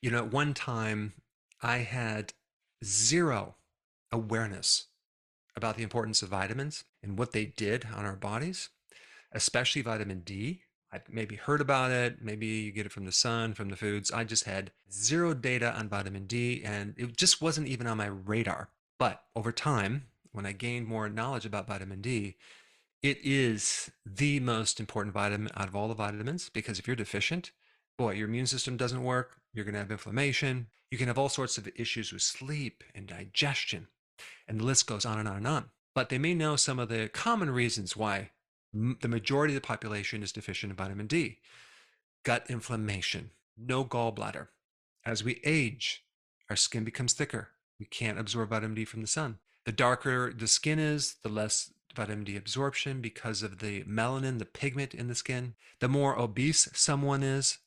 You know, at one time, I had zero awareness about the importance of vitamins and what they did on our bodies, especially vitamin D. I maybe heard about it, maybe you get it from the sun, from the foods. I just had zero data on vitamin D and it just wasn't even on my radar. But over time, when I gained more knowledge about vitamin D, it is the most important vitamin out of all the vitamins because if you're deficient, boy, your immune system doesn't work, you're going to have inflammation, you can have all sorts of issues with sleep and digestion, and the list goes on and on and on. But they may know some of the common reasons why the majority of the population is deficient in vitamin D. Gut inflammation, no gallbladder. As we age, our skin becomes thicker. We can't absorb vitamin D from the sun. The darker the skin is, the less vitamin D absorption because of the melanin, the pigment in the skin. The more obese someone is,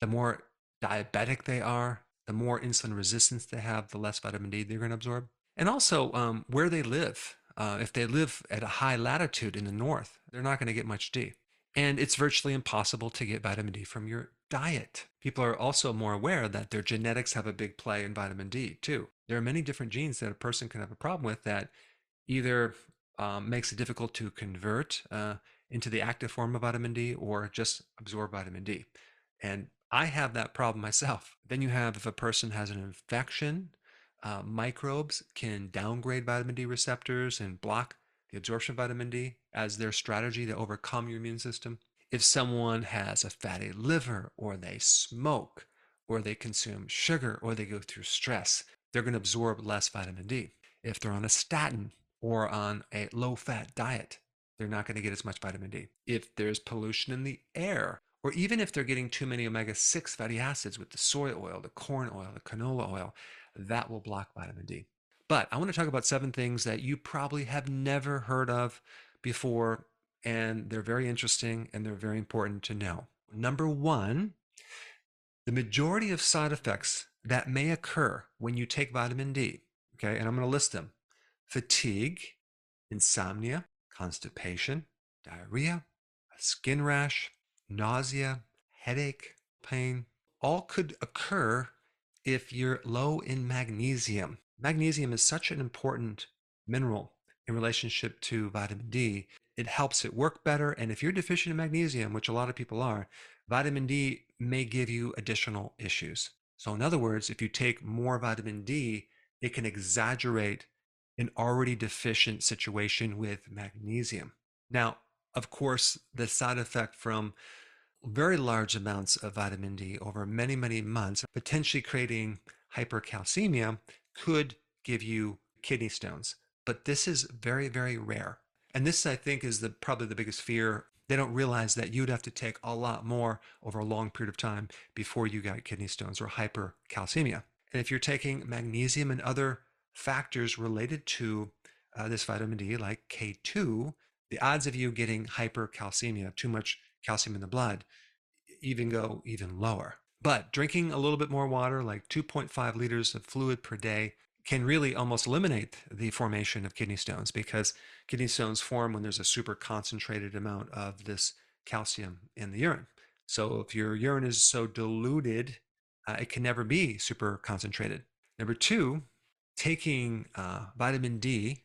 the more diabetic they are, the more insulin resistance they have, the less vitamin D they're going to absorb. And also um, where they live. Uh, if they live at a high latitude in the north, they're not going to get much D. And it's virtually impossible to get vitamin D from your diet. People are also more aware that their genetics have a big play in vitamin D too. There are many different genes that a person can have a problem with that either um, makes it difficult to convert uh, into the active form of vitamin D or just absorb vitamin D. And I have that problem myself. Then you have if a person has an infection, uh, microbes can downgrade vitamin D receptors and block the absorption of vitamin D as their strategy to overcome your immune system. If someone has a fatty liver or they smoke or they consume sugar or they go through stress, they're going to absorb less vitamin D. If they're on a statin or on a low fat diet, they're not going to get as much vitamin D. If there's pollution in the air, or even if they're getting too many omega 6 fatty acids with the soy oil, the corn oil, the canola oil, that will block vitamin D. But I want to talk about seven things that you probably have never heard of before, and they're very interesting and they're very important to know. Number one, the majority of side effects that may occur when you take vitamin D, okay, and I'm going to list them fatigue, insomnia, constipation, diarrhea, a skin rash, nausea, headache, pain, all could occur if you're low in magnesium. Magnesium is such an important mineral in relationship to vitamin D. It helps it work better. And if you're deficient in magnesium, which a lot of people are, vitamin D may give you additional issues. So, in other words, if you take more vitamin D, it can exaggerate an already deficient situation with magnesium. Now, of course, the side effect from very large amounts of vitamin D over many, many months, potentially creating hypercalcemia, could give you kidney stones. But this is very, very rare. And this, I think, is the probably the biggest fear. They don't realize that you'd have to take a lot more over a long period of time before you got kidney stones or hypercalcemia. And if you're taking magnesium and other factors related to uh, this vitamin D, like K2, the odds of you getting hypercalcemia, too much calcium in the blood, even go even lower. But drinking a little bit more water, like 2.5 liters of fluid per day, can really almost eliminate the formation of kidney stones because kidney stones form when there's a super concentrated amount of this calcium in the urine. So if your urine is so diluted, uh, it can never be super concentrated. Number two, taking uh, vitamin D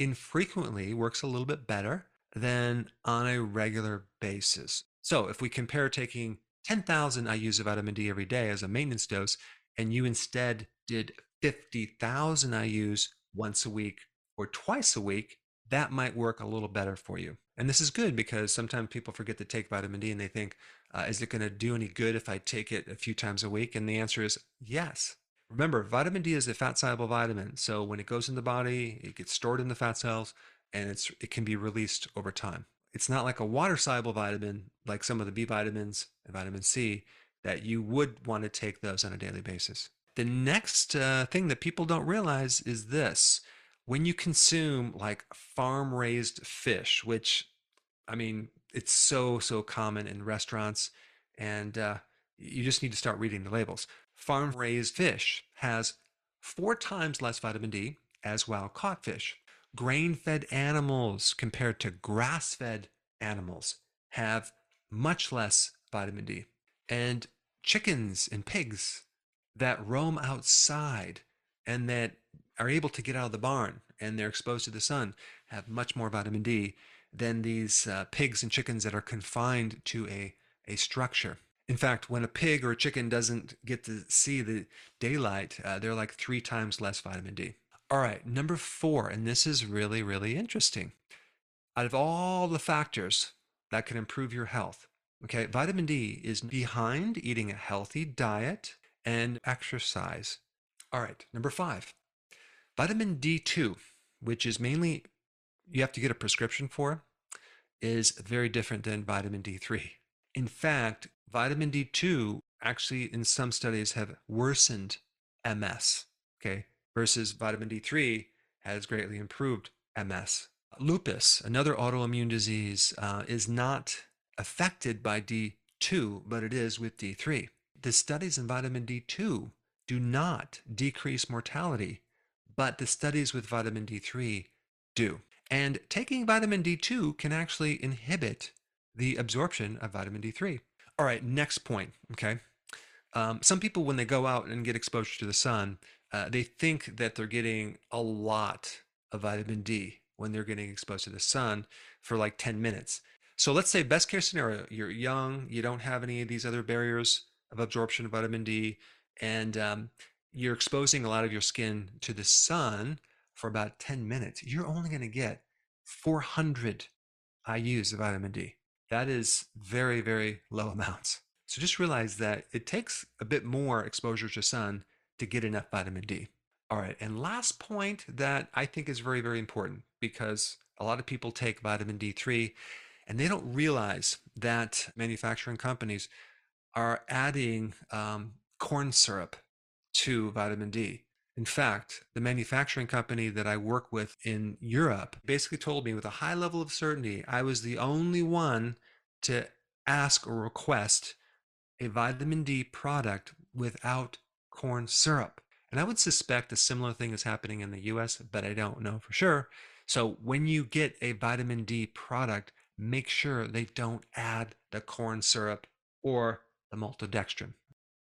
infrequently works a little bit better than on a regular basis. So if we compare taking 10,000 IUs of vitamin D every day as a maintenance dose, and you instead did 50,000 IUs once a week or twice a week, that might work a little better for you. And this is good because sometimes people forget to take vitamin D and they think, uh, is it going to do any good if I take it a few times a week? And the answer is yes. Remember, vitamin D is a fat soluble vitamin. So when it goes in the body, it gets stored in the fat cells and it's it can be released over time. It's not like a water soluble vitamin like some of the B vitamins and vitamin C that you would want to take those on a daily basis. The next uh, thing that people don't realize is this when you consume like farm raised fish, which I mean, it's so, so common in restaurants, and uh, you just need to start reading the labels. Farm raised fish has four times less vitamin D as wild caught fish. Grain fed animals compared to grass fed animals have much less vitamin D. And chickens and pigs that roam outside and that are able to get out of the barn and they're exposed to the sun have much more vitamin D than these uh, pigs and chickens that are confined to a, a structure. In fact, when a pig or a chicken doesn't get to see the daylight, uh, they're like three times less vitamin D. All right, number four, and this is really, really interesting. Out of all the factors that can improve your health, okay, vitamin D is behind eating a healthy diet and exercise. All right, number five, vitamin D2, which is mainly you have to get a prescription for, is very different than vitamin D3. In fact, vitamin D2 actually in some studies have worsened MS, okay, versus vitamin D3 has greatly improved MS. Lupus, another autoimmune disease, uh, is not affected by D2, but it is with D3. The studies in vitamin D2 do not decrease mortality, but the studies with vitamin D3 do. And taking vitamin D2 can actually inhibit the absorption of vitamin D3. All right, next point, okay? Um, some people, when they go out and get exposure to the sun, uh, they think that they're getting a lot of vitamin D when they're getting exposed to the sun for like 10 minutes. So let's say best case scenario, you're young, you don't have any of these other barriers of absorption of vitamin D, and um, you're exposing a lot of your skin to the sun for about 10 minutes. You're only going to get 400 IUs of vitamin D. That is very, very low amounts. So just realize that it takes a bit more exposure to sun to get enough vitamin D. All right, and last point that I think is very, very important because a lot of people take vitamin D3 and they don't realize that manufacturing companies are adding um, corn syrup to vitamin D. In fact, the manufacturing company that I work with in Europe basically told me with a high level of certainty I was the only one to ask or request a vitamin D product without corn syrup. And I would suspect a similar thing is happening in the US, but I don't know for sure. So when you get a vitamin D product, make sure they don't add the corn syrup or the maltodextrin.